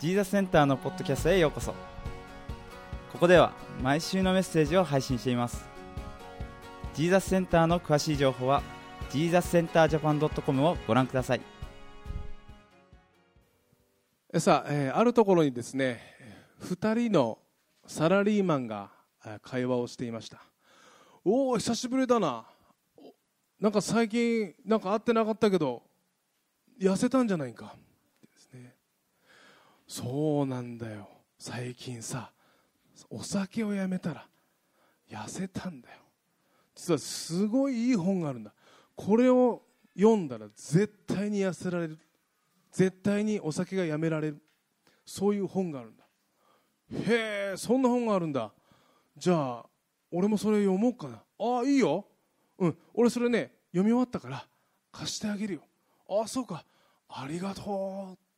ジーザスセンターのポッドキャストへようこそ。ここでは毎週のメッセージを配信しています。ジーザスセンターの詳しい情報はジーザスセンタージャパン .com をご覧ください。さあ、えーあるところにですね2人のサラリーマンがえー会話をしていました。おお久しぶりだな。なんか最近なんか会ってなかったけど痩せたんじゃないか。そうなんだよ。最近さお酒をやめたら痩せたんだよ。実はすごいいい本があるんだ。これを読んだら絶対に痩せられる。絶対にお酒がやめられる。そういう本があるんだ。へえそんな本があるんだ。じゃあ俺もそれ読もうかな。ああいいよ。うん。俺それね読み終わったから貸してあげるよ。ああそうか。ありがとう。って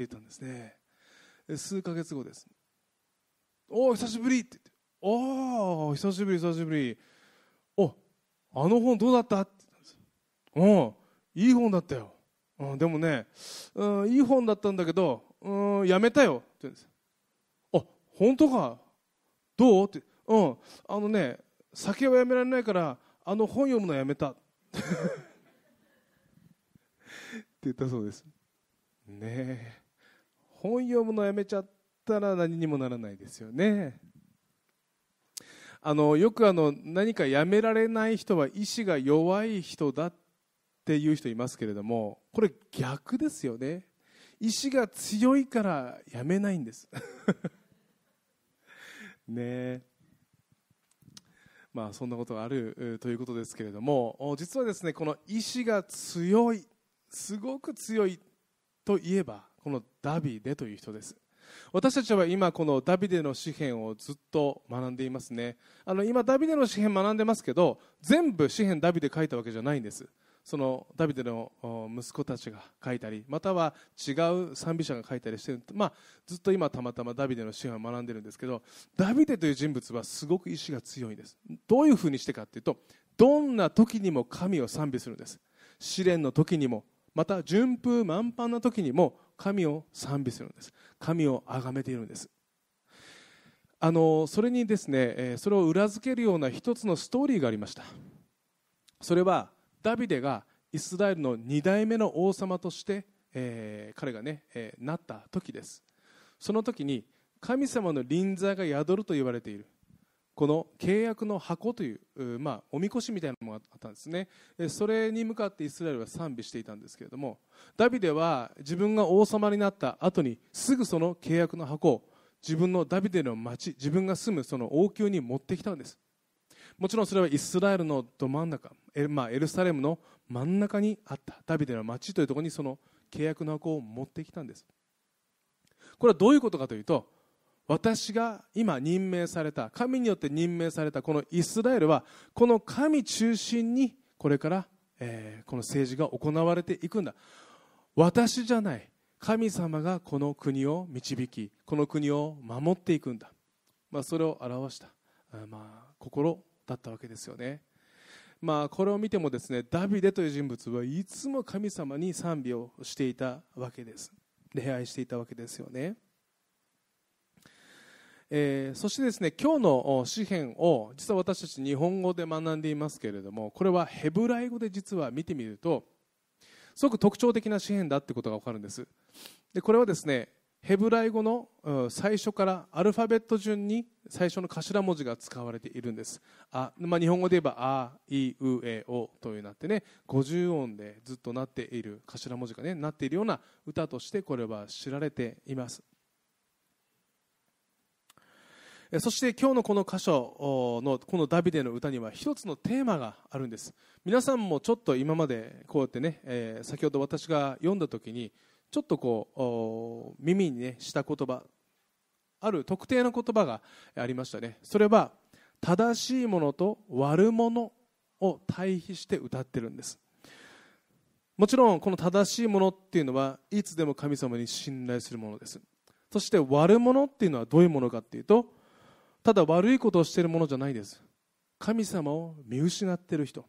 言ったんですね。で数ヶ月後です。おお久しぶりって言って。おお久しぶり久しぶり。おあの本どうだったって言ったんです。うんいい本だったよ。うん、でもね、うん、いい本だったんだけど、うん、やめたよって言うんです。あ本当か？どう？って、うん、あのね酒はやめられないからあの本読むのやめた。って言ったそうです。ねえ。本読むのやめちゃったら何にもならないですよね。あのよくあの何かやめられない人は意志が弱い人だっていう人いますけれどもこれ逆ですよね。意志が強いからやめないんです。ね。まあそんなことがあるということですけれども実はですねこの意志が強いすごく強いといえばこのダビデという人です。私たちは今このダビデの詩篇をずっと学んでいますね。あの今ダビデの詩篇学んでますけど全部詩篇ダビデ書いたわけじゃないんです。そのダビデの息子たちが書いたりまたは違う賛美者が書いたりしてる、まあ、ずっと今たまたまダビデの詩篇を学んでるんですけどダビデという人物はすごく意志が強いんです。どういうふうにしてかっていうとどんな時にも神を賛美するんです。試練の時にもまた順風満帆な時にも神を賛美するんです。神を崇めているんです。あのそれにですねそれを裏付けるような一つのストーリーがありました。それはダビデがイスラエルの2代目の王様として、えー彼がね、えーなった時です。その時に神様の臨在が宿ると言われている。この契約の箱という、まあ、おみこしみたいなものがあったんですね。それに向かってイスラエルは賛美していたんですけれどもダビデは自分が王様になった後にすぐその契約の箱を自分のダビデの町自分が住むその王宮に持ってきたんです。もちろんそれはイスラエルのど真ん中エル,、まあ、エルサレムの真ん中にあったダビデの町というところにその契約の箱を持ってきたんです。これはどういうことかというと私が今任命された神によって任命されたこのイスラエルはこの神中心にこれから、えーこの政治が行われていくんだ。私じゃない。神様がこの国を導きこの国を守っていくんだ、まあ、それを表した、まあ、心だったわけですよね。まあ、これを見てもですねダビデという人物はいつも神様に賛美をしていたわけです。礼拝していたわけですよね、えーそしてですね今日の詩篇を実は私たち日本語で学んでいますけれどもこれはヘブライ語で実は見てみるとすごく特徴的な詩篇だってことが分かるんです。でこれはですねヘブライ語の最初からアルファベット順に最初の頭文字が使われているんです。あ、まあ、日本語で言えば「あ」「い」「う」「え」「お」というなってね50音でずっとなっている頭文字がねなっているような歌としてこれは知られていますえそして今日のこの箇所のこのダビデの歌には一つのテーマがあるんです。皆さんもちょっと今までこうやってね、えー先ほど私が読んだ時にちょっとこう耳にねした言葉ある特定の言葉がありましたね。それは正しいものと悪者を対比して歌ってるんです。もちろんこの正しいものっていうのはいつでも神様に信頼するものです。そして悪者っていうのはどういうものかっていうとただ悪いことをしているものじゃないです。神様を見失っている人。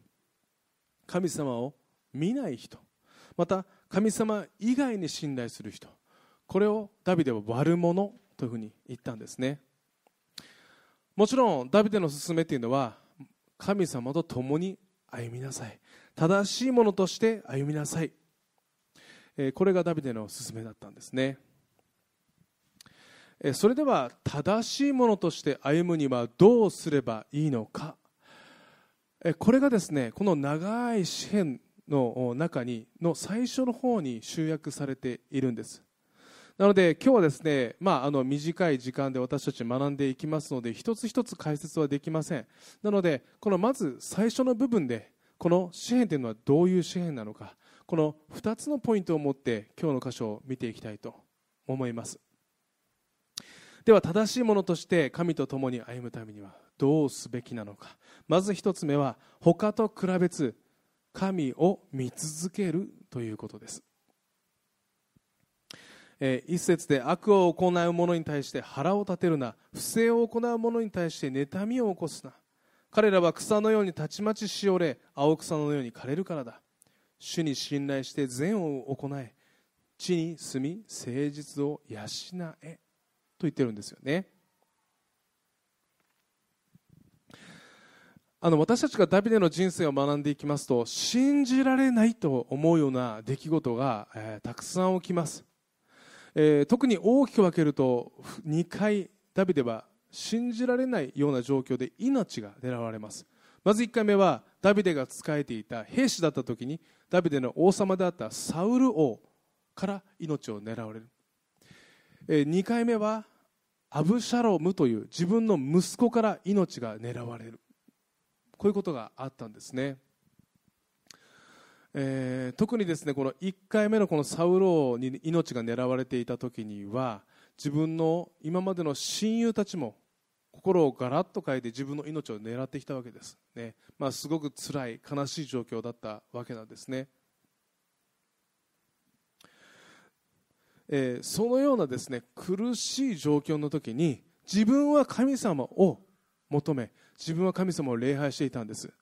神様を見ない人。また神様以外に信頼する人。これをダビデは悪者というふうに言ったんですね。もちろんダビデの勧めというのは神様と共に歩みなさい。正しいものとして歩みなさい。これがダビデの勧めだったんですね。それでは正しいものとして歩むにはどうすればいいのか。これがですねこの長い詩篇の中にの最初の方に集約されているんです。なので今日はですね、まあ、あの短い時間で私たち学んでいきますので一つ一つ解説はできません。なのでこのまず最初の部分でこの詩篇というのはどういう詩篇なのかこの2つのポイントを持って今日の箇所を見ていきたいと思います。では正しいものとして神と共に歩むためにはどうすべきなのか。まず1つ目は他と比べず神を見続けるということです。え一節で悪を行う者に対して腹を立てるな。不正を行う者に対して妬みを起こすな。彼らは草のようにたちまちしおれ青草のように枯れるからだ。主に信頼して善を行え。地に住み誠実を養え。言ってるんですよね。あの私たちがダビデの人生を学んでいきますと信じられないと思うような出来事が、えー、たくさん起きます。えー、特に大きく分けると2回ダビデは信じられないような状況で命が狙われます。まず1回目はダビデが仕えていた兵士だった時にダビデの王様であったサウル王から命を狙われる、えー、2回目はアブシャロムという自分の息子から命が狙われる。こういうことがあったんですね。えー、特にですねこの1回目のこのサウロに命が狙われていた時には自分の今までの親友たちも心をガラッと変えて自分の命を狙ってきたわけです、ね。まあ、すごく辛い悲しい状況だったわけなんですね、えー、そのようなですね苦しい状況の時に自分は神様を求め自分は神様を礼拝していたんです。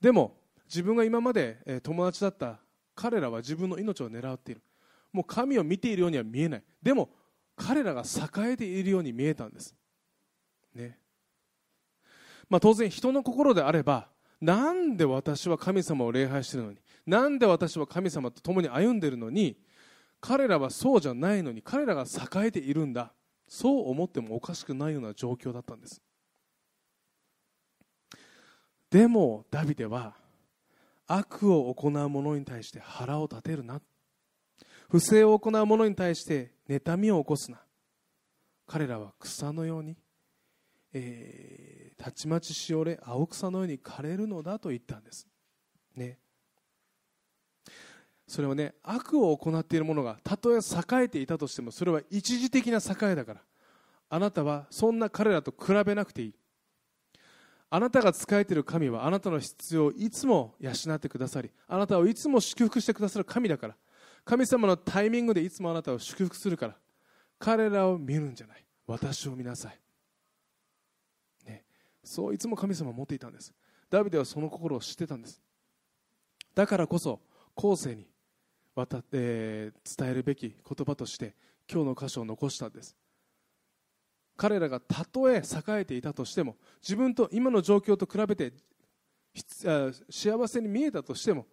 でも自分が今までえ友達だった彼らは自分の命を狙っている。もう神を見ているようには見えない。でも彼らが栄えているように見えたんです。ね。まあ、当然人の心であればなんで私は神様を礼拝しているのになんで私は神様と共に歩んでいるのに彼らはそうじゃないのに彼らが栄えているんだ。そう思ってもおかしくないような状況だったんです。でもダビデは悪を行う者に対して腹を立てるな。不正を行う者に対して妬みを起こすな。彼らは草のように、えー、たちまちしおれ青草のように枯れるのだと言ったんです。ね。それはね悪を行っている者がたとえ栄えていたとしてもそれは一時的な栄えだから。あなたはそんな彼らと比べなくていい。あなたが仕えている神はあなたの必要をいつも養ってくださりあなたをいつも祝福してくださる神だから。神様のタイミングでいつもあなたを祝福するから。彼らを見るんじゃない。私を見なさい、ね、そういつも神様は持っていたんです。ダビデはその心を知ってたんです。だからこそ後世に渡、えー、伝えるべき言葉として今日の箇所を残したんです。彼らがたとえ栄えていたとしても自分と今の状況と比べて幸せに見えたとしても、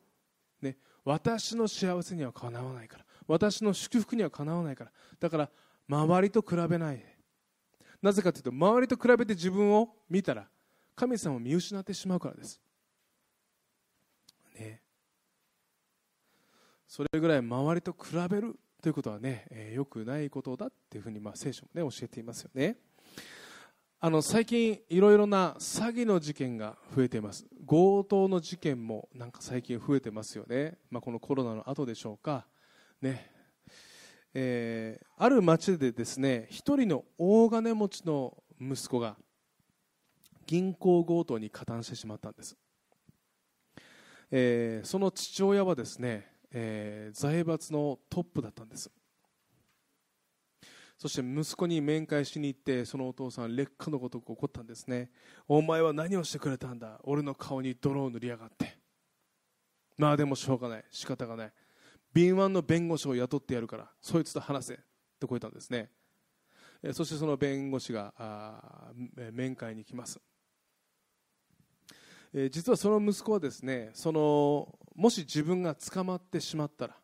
ね、私の幸せにはかなわないから私の祝福にはかなわないからだから周りと比べない。なぜかというと周りと比べて自分を見たら神様を見失ってしまうからです、ね、それぐらい周りと比べるということはね、えー、よくないことだっていうふうに、まあ、聖書も、ね、教えていますよね。あの最近いろいろな詐欺の事件が増えています。強盗の事件もなんか最近増えてますよね、まあ、このコロナの後でしょうか。ね。えー、ある町でですね一人の大金持ちの息子が銀行強盗に加担してしまったんです、えー、その父親はですねえー、財閥のトップだったんです。そして息子に面会しに行ってそのお父さん劣化のごとく怒ったんですね。お前は何をしてくれたんだ？俺の顔に泥を塗りやがって。まあでもしょうがない。仕方がない。敏腕の弁護士を雇ってやるからそいつと話せ。とこう言ったんですね。そしてその弁護士が面会に来ます。え実はその息子はですねそのもし自分が捕まってしまったら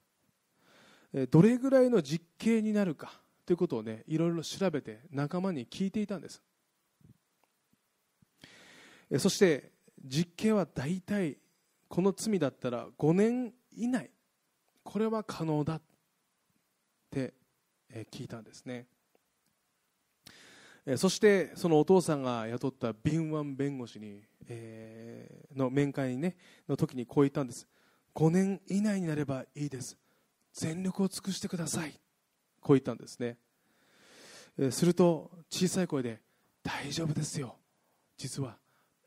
えどれぐらいの実刑になるかということをねいろいろ調べて仲間に聞いていたんです。えそして実刑は大体この罪だったら5年以内これは可能だって聞いたんですね。そしてそのお父さんが雇った敏腕弁護士に、えー、の面会に、ね、の時にこう言ったんです。5年以内になればいいです。全力を尽くしてください。こう言ったんですね。すると小さい声で大丈夫ですよ。実は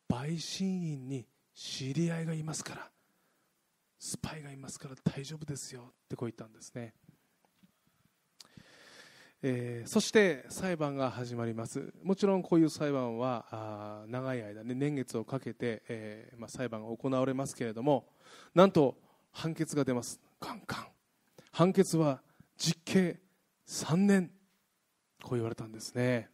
陪審員に知り合いがいますから。スパイがいますから大丈夫ですよ。ってこう言ったんですね、えー、そして裁判が始まります。もちろんこういう裁判はあ長い間、ね、年月をかけて、えーまあ、裁判が行われますけれどもなんと判決が出ます。カンカン。判決は実刑3年。こう言われたんですね、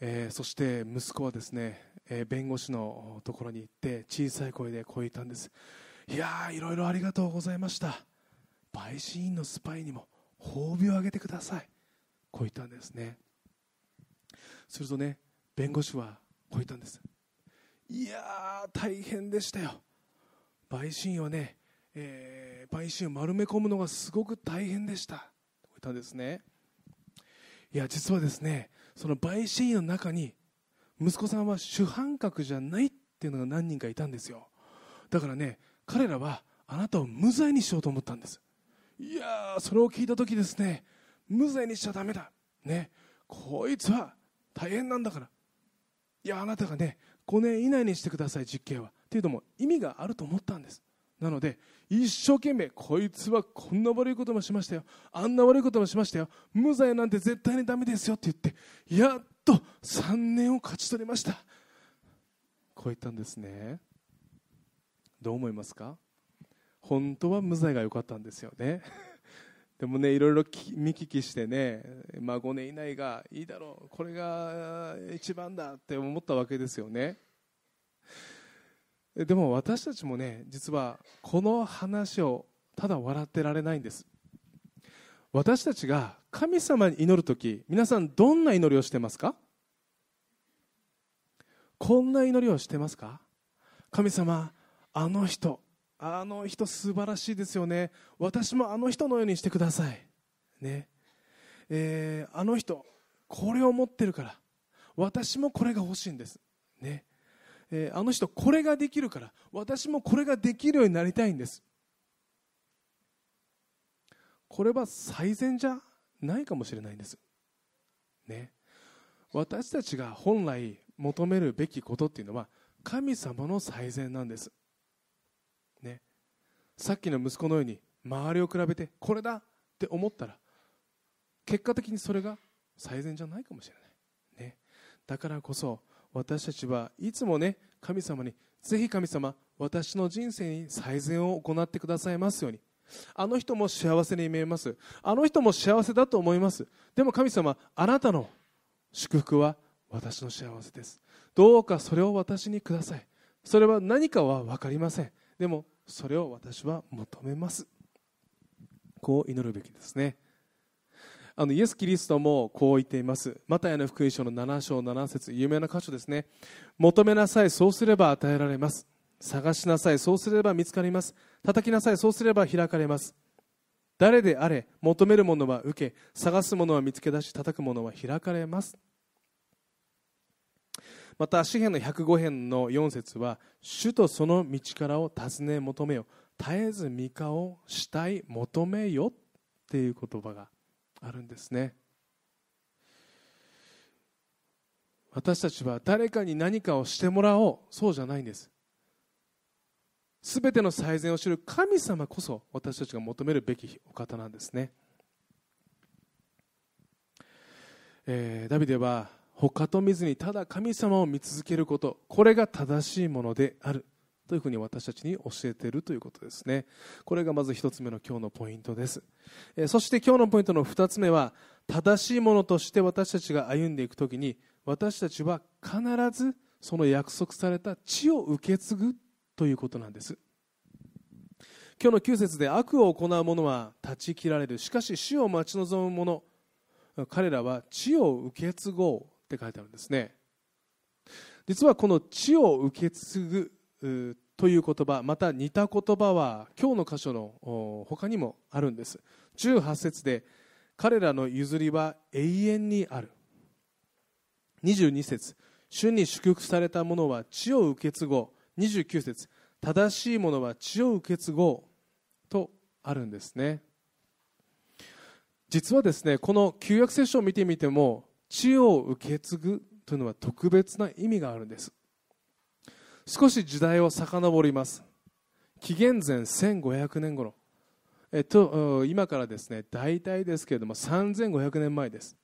えー、そして息子はですね、えー、弁護士のところに行って小さい声でこう言ったんです。いやいろいろありがとうございました。陪審員のスパイにも褒美をあげてください。こう言ったんですね。するとね弁護士はこう言ったんです。いや大変でしたよ。陪審員はねえー、陪審を丸め込むのがすごく大変でした。と言ったんですね。いや実はですねその陪審員の中に息子さんは主犯格じゃないっていうのが何人かいたんですよ。だからね彼らはあなたを無罪にしようと思ったんです。いやそれを聞いた時ですね無罪にしちゃだめだ。ね。こいつは大変なんだから。いやあなたがね5年以内にしてください実刑は。っていうのも意味があると思ったんです。なので一生懸命こいつはこんな悪いこともしましたよ。あんな悪いこともしましたよ。無罪なんて絶対にダメですよって言ってやっと3年を勝ち取りました。こう言ったんですね。どう思いますか？本当は無罪が良かったんですよね。でもねいろいろ見聞きしてね、まあ、5年以内がいいだろうこれが一番だって思ったわけですよね。でも私たちもね実はこの話をただ笑ってられないんです。私たちが神様に祈るとき皆さんどんな祈りをしてますか？こんな祈りをしてますか？神様あの人あの人素晴らしいですよね。私もあの人のようにしてください。ね。えー、あの人これを持ってるから。私もこれが欲しいんです。ね。えー、あの人これができるから。私もこれができるようになりたいんです。これは最善じゃないかもしれないんです。ね。私たちが本来求めるべきことっていうのは神様の最善なんです。さっきの息子のように周りを比べてこれだって思ったら結果的にそれが最善じゃないかもしれない、ね、だからこそ私たちはいつもね神様にぜひ神様私の人生に最善を行ってくださいますように。あの人も幸せに見えます。あの人も幸せだと思います。でも神様あなたの祝福は私の幸せです。どうかそれを私にください。それは何かは分かりません。でもそれを私は求めます。こう祈るべきですね。あのイエス・キリストもこう言っています。マタイの福音書の7章7節有名な箇所ですね。求めなさいそうすれば与えられます。探しなさいそうすれば見つかります。叩きなさいそうすれば開かれます。誰であれ求めるものは受け探すものは見つけ出し叩くものは開かれます。また詩篇の105編の4節は主とその道からを尋ね求めよ絶えず御顔をしたい求めよっていう言葉があるんですね。私たちは誰かに何かをしてもらおう。そうじゃないんです。すべての最善を知る神様こそ私たちが求めるべきお方なんですね、えー、ダビデは他と見ずにただ神様を見続けることこれが正しいものであるというふうに私たちに教えているということですね。これがまず一つ目の今日のポイントです。そして今日のポイントの二つ目は正しいものとして私たちが歩んでいくときに私たちは必ずその約束された地を受け継ぐということなんです。今日の9節で悪を行う者は断ち切られる。しかし死を待ち望む者彼らは地を受け継ごう。って書いてあるんですね。実はこの地を受け継ぐという言葉また似た言葉は今日の箇所の他にもあるんです。18節で彼らの譲りは永遠にある。22節主に祝福された者は地を受け継ごう。29節正しい者は地を受け継ごう。とあるんですね。実はですねこの旧約聖書を見てみても地を受け継ぐというのは特別な意味があるんです。少し時代を遡ります。紀元前1500年頃。えっと、今からですね大体ですけれども3500年前です。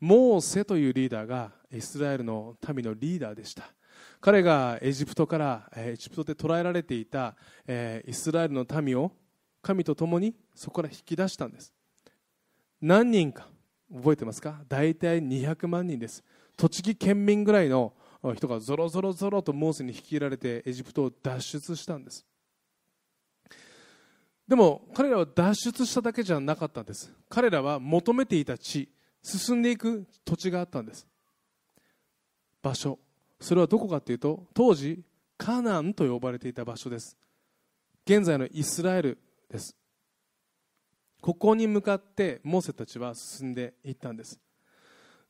モーセというリーダーがイスラエルの民のリーダーでした。彼がエジプトからエジプトで捕らえられていたえイスラエルの民を神と共にそこから引き出したんです。何人か。覚えてますか？大体200万人です。栃木県民ぐらいの人がぞろぞろぞろとモーセに引き入られてエジプトを脱出したんです。でも彼らは脱出しただけじゃなかったんです。彼らは求めていた地進んでいく土地があったんです。場所。それはどこかというと当時カナンと呼ばれていた場所です。現在のイスラエルです。ここに向かってモーセたちは進んでいったんです。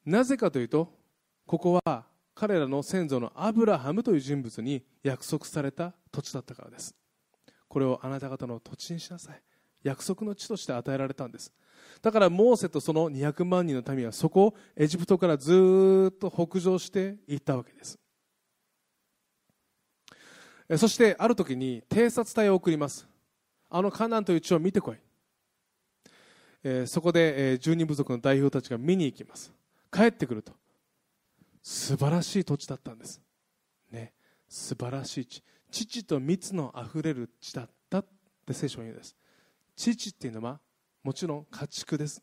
なぜかというとここは彼らの先祖のアブラハムという人物に約束された土地だったからです。これをあなた方の土地にしなさい。約束の地として与えられたんです。だからモーセとその200万人の民はそこをエジプトからずっと北上していったわけです。そしてある時に偵察隊を送ります。あのカナンという地を見てこい、えー、そこで、えー、十二部族の代表たちが見に行きます。帰ってくると。素晴らしい土地だったんです。ね。素晴らしい地。父と蜜のあふれる地だったって聖書に言うんです。父っていうのはもちろん家畜です。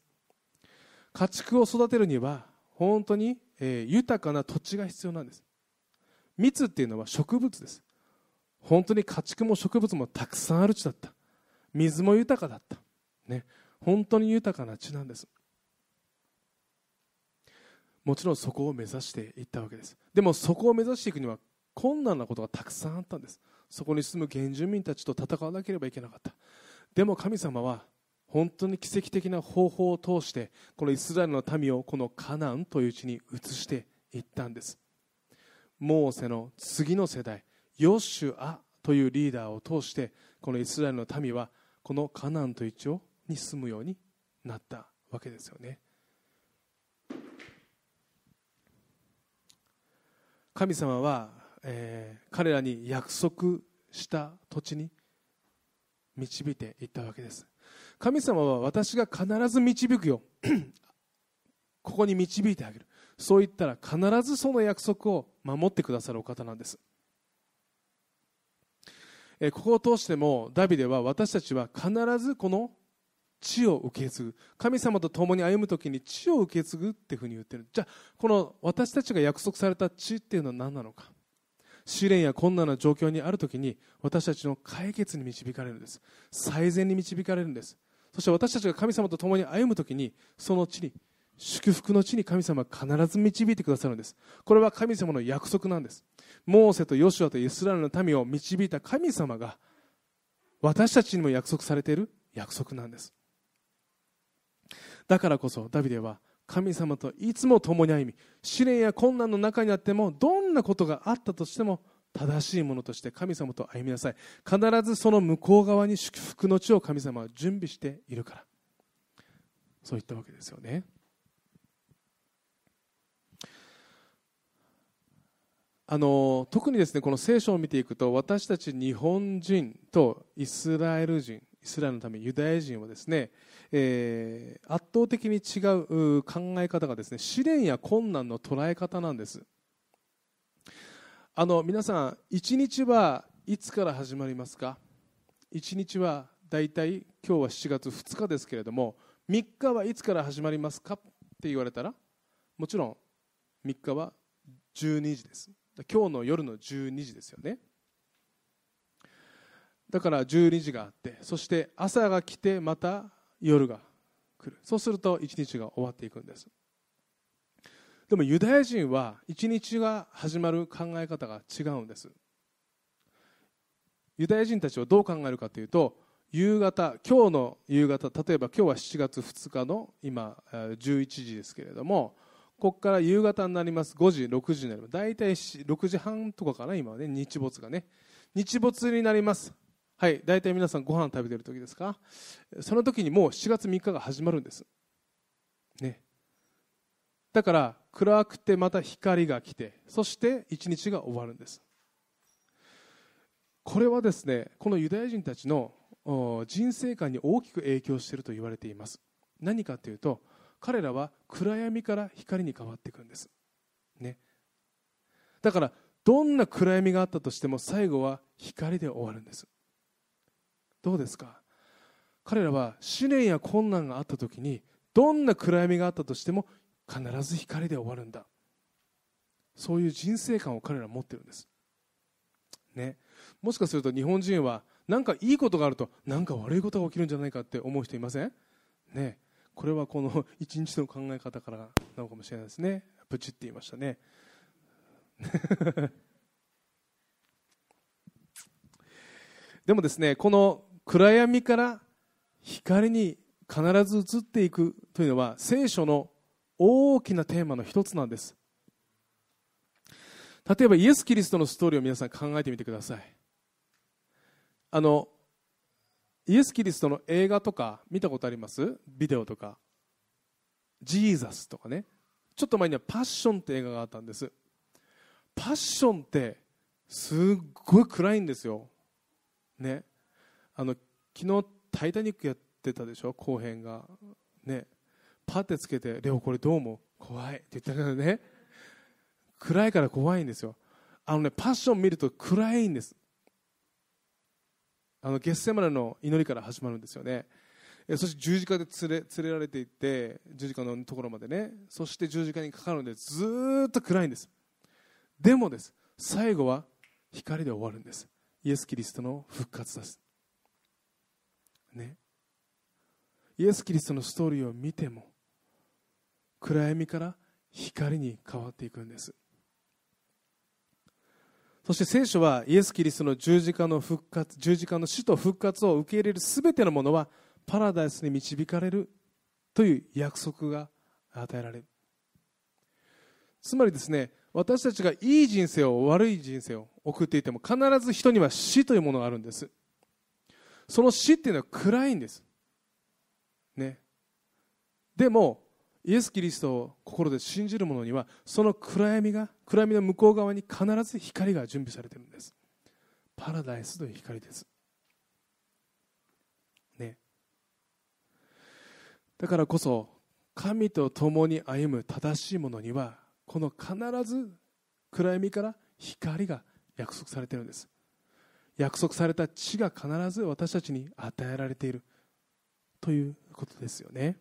家畜を育てるには本当に、えー、豊かな土地が必要なんです。蜜っていうのは植物です。本当に家畜も植物もたくさんある地だった。水も豊かだった、ね、本当に豊かな地なんです。もちろんそこを目指していったわけです。でもそこを目指していくには困難なことがたくさんあったんです。そこに住む原住民たちと戦わなければいけなかった。でも神様は本当に奇跡的な方法を通してこのイスラエルの民をこのカナンという地に移していったんです。モーセの次の世代ヨシュアというリーダーを通してこのイスラエルの民はこのカナンという地をに住むようになったわけですよね。神様は、えー、彼らに約束した土地に導いていったわけです。神様は私が必ず導くよ。ここに導いてあげる。そう言ったら必ずその約束を守ってくださるお方なんです。ここを通してもダビデは私たちは必ずこの地を受け継ぐ。神様と共に歩む時に地を受け継ぐっていうふうに言ってる。じゃあこの私たちが約束された地っていうのは何なのか。試練や困難な状況にある時に私たちの解決に導かれるんです。最善に導かれるんです。そして私たちが神様と共に歩む時にその地に祝福の地に神様は必ず導いてくださるんです。これは神様の約束なんです。モーセとヨシュアとイスラエルの民を導いた神様が私たちにも約束されている約束なんです。だからこそダビデは神様といつも共に歩み試練や困難の中にあってもどんなことがあったとしても正しいものとして神様と歩みなさい。必ずその向こう側に祝福の地を神様は準備しているから。そういったわけですよね。あの特にですねこの聖書を見ていくと私たち日本人とイスラエル人イスラエルのためユダヤ人はですね、えー、圧倒的に違う考え方がですね試練や困難の捉え方なんです。あの皆さん一日はいつから始まりますか？1日はだいたい今日は7月2日ですけれども3日はいつから始まりますか？って言われたらもちろん3日は12時です。今日の夜の12時ですよね。だから12時があってそして朝が来てまた夜が来る。そうすると1日が終わっていくんです。でもユダヤ人は1日が始まる考え方が違うんです。ユダヤ人たちはどう考えるかというと夕方今日の夕方例えば今日は7月2日の今11時ですけれどもここから夕方になります。5時6時になります。大体6時半とかかな今はね。日没がね。日没になります。はい大体皆さんご飯食べてる時ですか？その時にもう7月3日が始まるんです。ね。だから暗くてまた光が来てそして一日が終わるんです。これはですねこのユダヤ人たちの人生観に大きく影響していると言われています。何かというと彼らは暗闇から光に変わっていくんです、ね、だからどんな暗闇があったとしても最後は光で終わるんです。どうですか？彼らは試練や困難があった時にどんな暗闇があったとしても必ず光で終わるんだ。そういう人生観を彼ら持ってるんです。ね。もしかすると日本人は何かいいことがあると何か悪いことが起きるんじゃないかって思う人いません？ね。これはこの 一日の考え方からなのかもしれないですね。プチって言いましたね。でもですねこの暗闇から光に必ず移っていくというのは聖書の大きなテーマの一つなんです。例えばイエス・キリストのストーリーを皆さん考えてみてください。あのイエス・キリストの映画とか見たことあります？ビデオとか。ジーザスとかね。ちょっと前にはパッションって映画があったんです。パッションってすっごい暗いんですよ。ね。あの昨日「タイタニック」やってたでしょ？後編が。ね。パってつけて「レオこれどう思う怖い」って言ったけどね。暗いから怖いんですよ。あのねパッション見ると暗いんです。あのゲッセマネの祈りから始まるんですよね。そして十字架で連れ連れられていって十字架のところまでね。そして十字架にかかるのでずっと暗いんです。でもです。最後は光で終わるんです。イエス・キリストの復活です。ね。イエス・キリストのストーリーを見ても暗闇から光に変わっていくんです。そして聖書はイエス・キリストの十字架の復活十字架の死と復活を受け入れるすべてのものはパラダイスに導かれるという約束が与えられる。つまりですね私たちがいい人生を悪い人生を送っていても必ず人には死というものがあるんです。その死っていうのは暗いんです。ね。でもイエス・キリストを心で信じる者にはその暗闇が暗闇の向こう側に必ず光が準備されてるんです。パラダイスという光です。ね。だからこそ神と共に歩む正しい者にはこの必ず暗闇から光が約束されてるんです。約束された地が必ず私たちに与えられている。ということですよね。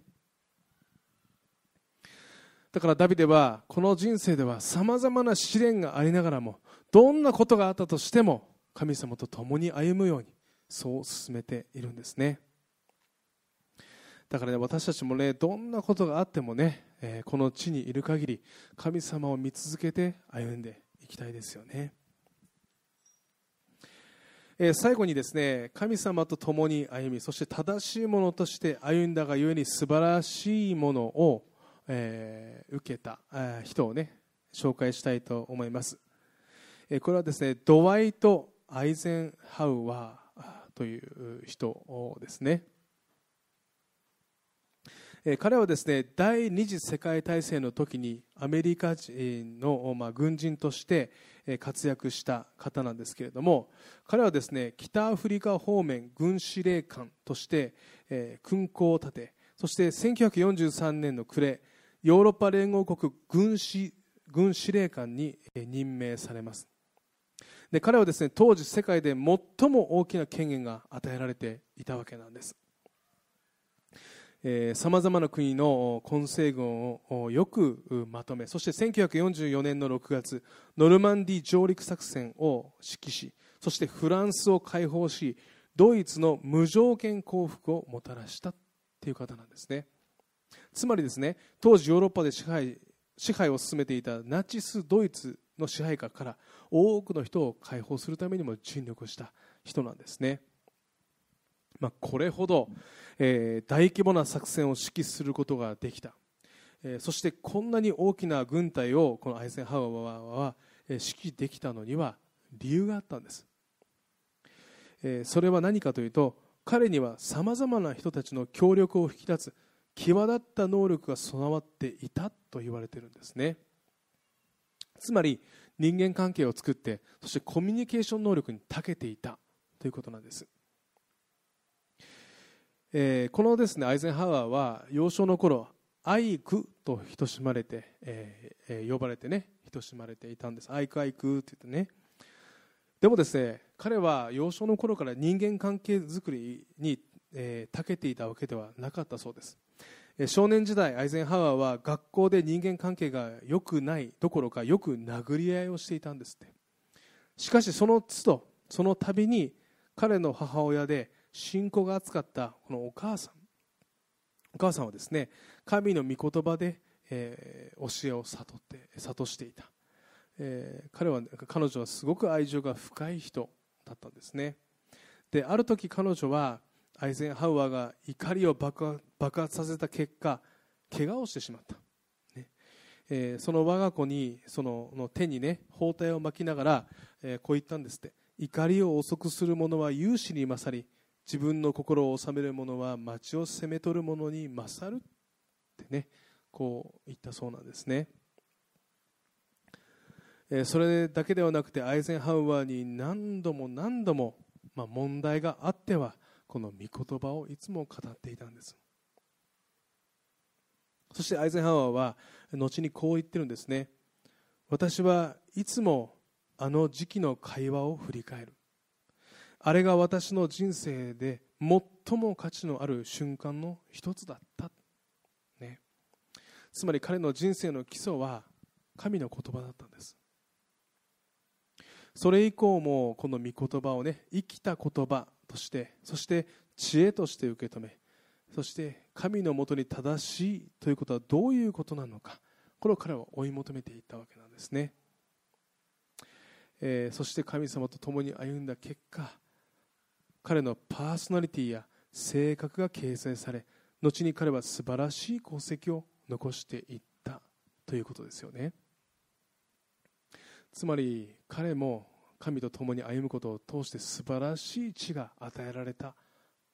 だからダビデはこの人生ではさまざまな試練がありながらもどんなことがあったとしても神様と共に歩むようにそう進めているんですね。だからね私たちもねどんなことがあってもね、え、この地にいる限り神様を見続けて歩んでいきたいですよね、え、最後にですね神様と共に歩みそして正しいものとして歩んだがゆえに素晴らしいものをえー、受けた、人をね紹介したいと思います、え、これはですねドワイト・アイゼンハウアーという人ですね、彼はですね第二次世界大戦の時にアメリカ人の、軍人として活躍した方なんですけれども彼はですね北アフリカ方面軍司令官として、えー、空港を建てそして1943年の暮れヨーロッパ連合国軍司軍司令官に任命されます。で彼はですね当時世界で最も大きな権限が与えられていたわけなんです。さまざまな国の混成軍をよくまとめそして1944年の6月ノルマンディ上陸作戦を指揮しそしてフランスを解放しドイツの無条件降伏をもたらしたという方なんですね。つまりですね当時ヨーロッパで支配支配を進めていたナチス・ドイツの支配下から多くの人を解放するためにも尽力した人なんですね、まあ、これほど、えー、大規模な作戦を指揮することができた、えー、そしてこんなに大きな軍隊をこのアイゼンハワーは、指揮できたのには理由があったんです、えー、それは何かというと彼にはさまざまな人たちの協力を引き立つ際立った能力が備わっていたと言われているんですね。つまり人間関係を作ってそしてコミュニケーション能力に長けていたということなんです、えー、このですねアイゼンハワーは幼少の頃アイクと親しまれて、えー、呼ばれてね親しまれていたんです。アイクアイクって言ってね。でもですね彼は幼少の頃から人間関係づくりに、えー、長けていたわけではなかったそうです。少年時代アイゼンハワーは学校で人間関係が良くないどころかよく殴り合いをしていたんですって。しかしその都度その度に彼の母親で信仰が厚かったこのお母さん。お母さんはですね神の御言葉で、えー、教えを悟って諭していた、えー、彼は彼女はすごく愛情が深い人だったんですね。である時彼女はアイゼンハウアーが怒りを爆発させた結果怪我をしてしまった、ね。えー、その我が子にそのの手にね包帯を巻きながら、えー、こう言ったんですって。怒りを遅くする者は勇士に勝り自分の心を治める者は町を攻め取る者に勝るってねこう言ったそうなんですね、それだけではなくてアイゼンハウアーに何度も何度も、まあ、問題があってはこの御言葉をいつも語っていたんです。そしてアイゼンハワーは後にこう言ってるんですね。私はいつもあの時期の会話を振り返る。あれが私の人生で最も価値のある瞬間の一つだった、ね、つまり彼の人生の基礎は神の言葉だったんです。それ以降もこの御言葉をね生きた言葉としてそして知恵として受け止めそして神のもとに正しいということはどういうことなのかこれを彼は追い求めていったわけなんですね、えー、そして神様と共に歩んだ結果彼のパーソナリティや性格が形成され後に彼は素晴らしい功績を残していったということですよね。つまり彼も神と共に歩むことを通して素晴らしい地が与えられた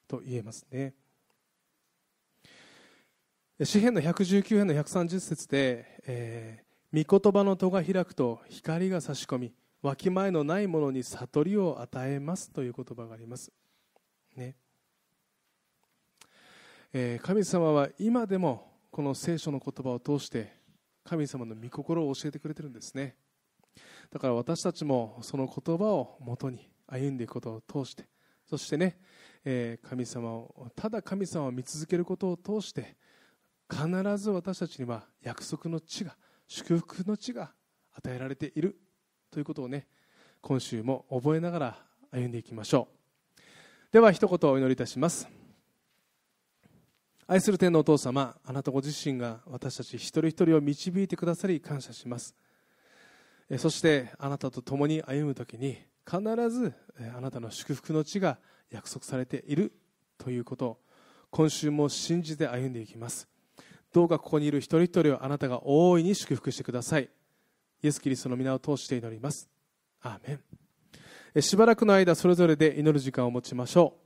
と言えますね。詩篇の119編の130節で、えー、御言葉の戸が開くと光が差し込みわきまえのないものに悟りを与えますという言葉があります。ね。えー、神様は今でもこの聖書の言葉を通して神様の御心を教えてくれてるんですね。だから私たちもその言葉をもとに歩んでいくことを通してそしてね、えー、神様をただ神様を見続けることを通して必ず私たちには約束の地が祝福の地が与えられているということをね今週も覚えながら歩んでいきましょう。では一言お祈りいたします。愛する天のお父様あなたご自身が私たち一人一人を導いてくださり感謝します。そしてあなたと共に歩む時に必ずあなたの祝福の地が約束されているということを今週も信じて歩んでいきます。どうかここにいる一人一人をあなたが大いに祝福してください。イエス・キリストの皆を通して祈ります。アーメン。しばらくの間それぞれで祈る時間を持ちましょう。